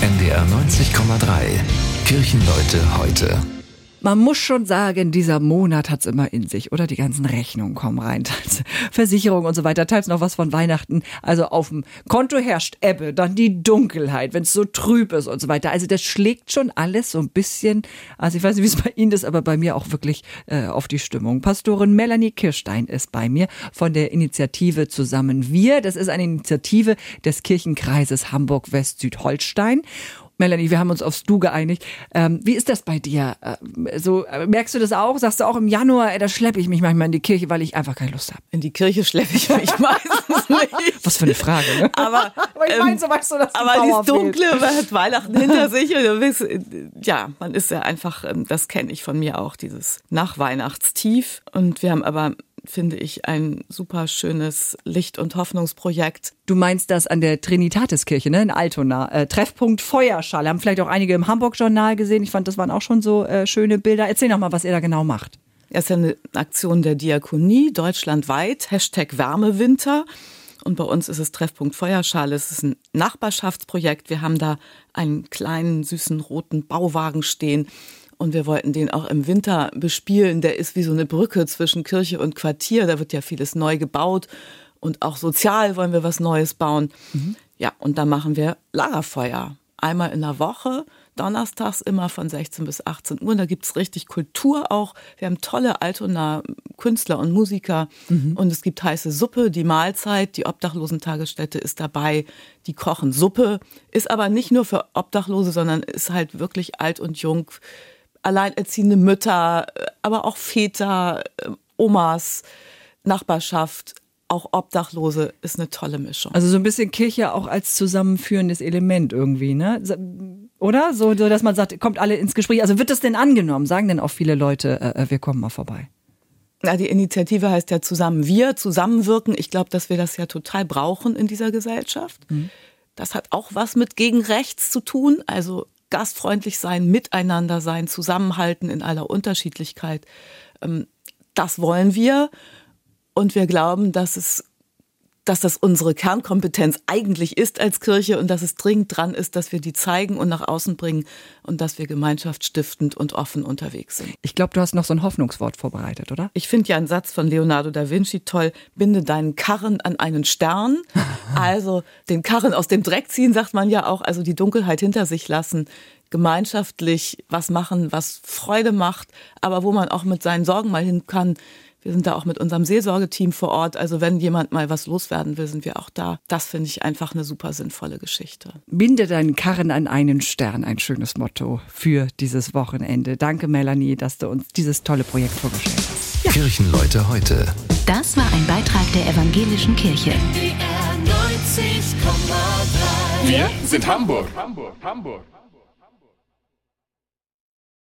NDR 90,3. Kirchenleute heute. Man muss schon sagen, dieser Monat hat's immer in sich, oder? Die ganzen Rechnungen kommen rein, teils Versicherung und so weiter, teils noch was von Weihnachten. Also auf dem Konto herrscht Ebbe, dann die Dunkelheit, wenn es so trüb ist und so weiter. Also das schlägt schon alles so ein bisschen, also ich weiß nicht, wie es bei Ihnen ist, aber bei mir auch wirklich äh, auf die Stimmung. Pastorin Melanie Kirstein ist bei mir von der Initiative Zusammen Wir. Das ist eine Initiative des Kirchenkreises Hamburg-West-Südholstein. Melanie, wir haben uns aufs Du geeinigt. Ähm, wie ist das bei dir? Ähm, so äh, merkst du das auch? Sagst du auch im Januar, ey, da schleppe ich mich manchmal in die Kirche, weil ich einfach keine Lust habe? In die Kirche schleppe ich mich meistens nicht. Was für eine Frage, ne? Aber, Aber ich meine, so weißt du, dass aber dieses Dunkle, man hat Weihnachten hinter sich und du bist, ja, man ist ja einfach, ähm, das kenne ich von mir auch, dieses Nachweihnachtstief. Und wir haben aber finde ich, ein super schönes Licht- und Hoffnungsprojekt. Du meinst das an der Trinitatiskirche, ne, in Altona. Äh, Treffpunkt Feuerschale. Haben vielleicht auch einige im Hamburg-Journal gesehen. Ich fand, das waren auch schon so äh, schöne Bilder. Erzähl noch mal, was ihr da genau macht. Es ist ja eine Aktion der Diakonie deutschlandweit. Hashtag Wärmewinter. Und bei uns ist es Treffpunkt Feuerschale. Es ist ein Nachbarschaftsprojekt. Wir haben da einen kleinen, süßen, roten Bauwagen stehen. Und wir wollten den auch im Winter bespielen. Der ist wie so eine Brücke zwischen Kirche und Quartier. Da wird ja vieles neu gebaut. Und auch sozial wollen wir was Neues bauen. Mhm. Ja, und da machen wir Lagerfeuer. Einmal in der Woche, donnerstags immer von 16 bis 18 Uhr. Da gibt's richtig Kultur auch. Wir haben tolle Altona Künstler und Musiker. Mhm. Und es gibt heiße Suppe, die Mahlzeit, die Obdachlosentagesstätte ist dabei. Die kochen Suppe. Ist aber nicht nur für Obdachlose, sondern ist halt wirklich alt und jung alleinerziehende Mütter, aber auch Väter, äh, Omas, Nachbarschaft, auch Obdachlose ist eine tolle Mischung. Also so ein bisschen Kirche auch als zusammenführendes Element irgendwie, ne? Oder? So, so dass man sagt, kommt alle ins Gespräch. Also wird das denn angenommen? Sagen denn auch viele Leute, äh, äh wir kommen mal vorbei? Na, die Initiative heißt ja zusammen wir, zusammenwirken. Ich glaube, dass wir das ja total brauchen in dieser Gesellschaft. Mhm. Das hat auch was mit gegen rechts zu tun. Also gastfreundlich sein, miteinander sein, zusammenhalten in aller Unterschiedlichkeit. Ähm, das wollen wir. Und wir glauben, dass es dass das unsere Kernkompetenz eigentlich ist als Kirche und dass es dringend dran ist, dass wir die zeigen und nach außen bringen und dass wir gemeinschaftsstiftend und offen unterwegs sind. Ich glaube, du hast noch so ein Hoffnungswort vorbereitet, oder? Ich finde ja einen Satz von Leonardo da Vinci toll. Binde deinen Karren an einen Stern. Also den Karren aus dem Dreck ziehen, sagt man ja auch. Also die Dunkelheit hinter sich lassen gemeinschaftlich was machen, was Freude macht, aber wo man auch mit seinen Sorgen mal hin kann. Wir sind da auch mit unserem Seelsorgeteam vor Ort. Also wenn jemand mal was loswerden will, sind wir auch da. Das finde ich einfach eine super sinnvolle Geschichte. Binde deinen Karren an einen Stern, ein schönes Motto für dieses Wochenende. Danke, Melanie, dass du uns dieses tolle Projekt vorgestellt hast. Ja. Kirchenleute heute. Das war ein Beitrag der evangelischen Kirche. Wir sind Hamburg. Hamburg, Hamburg.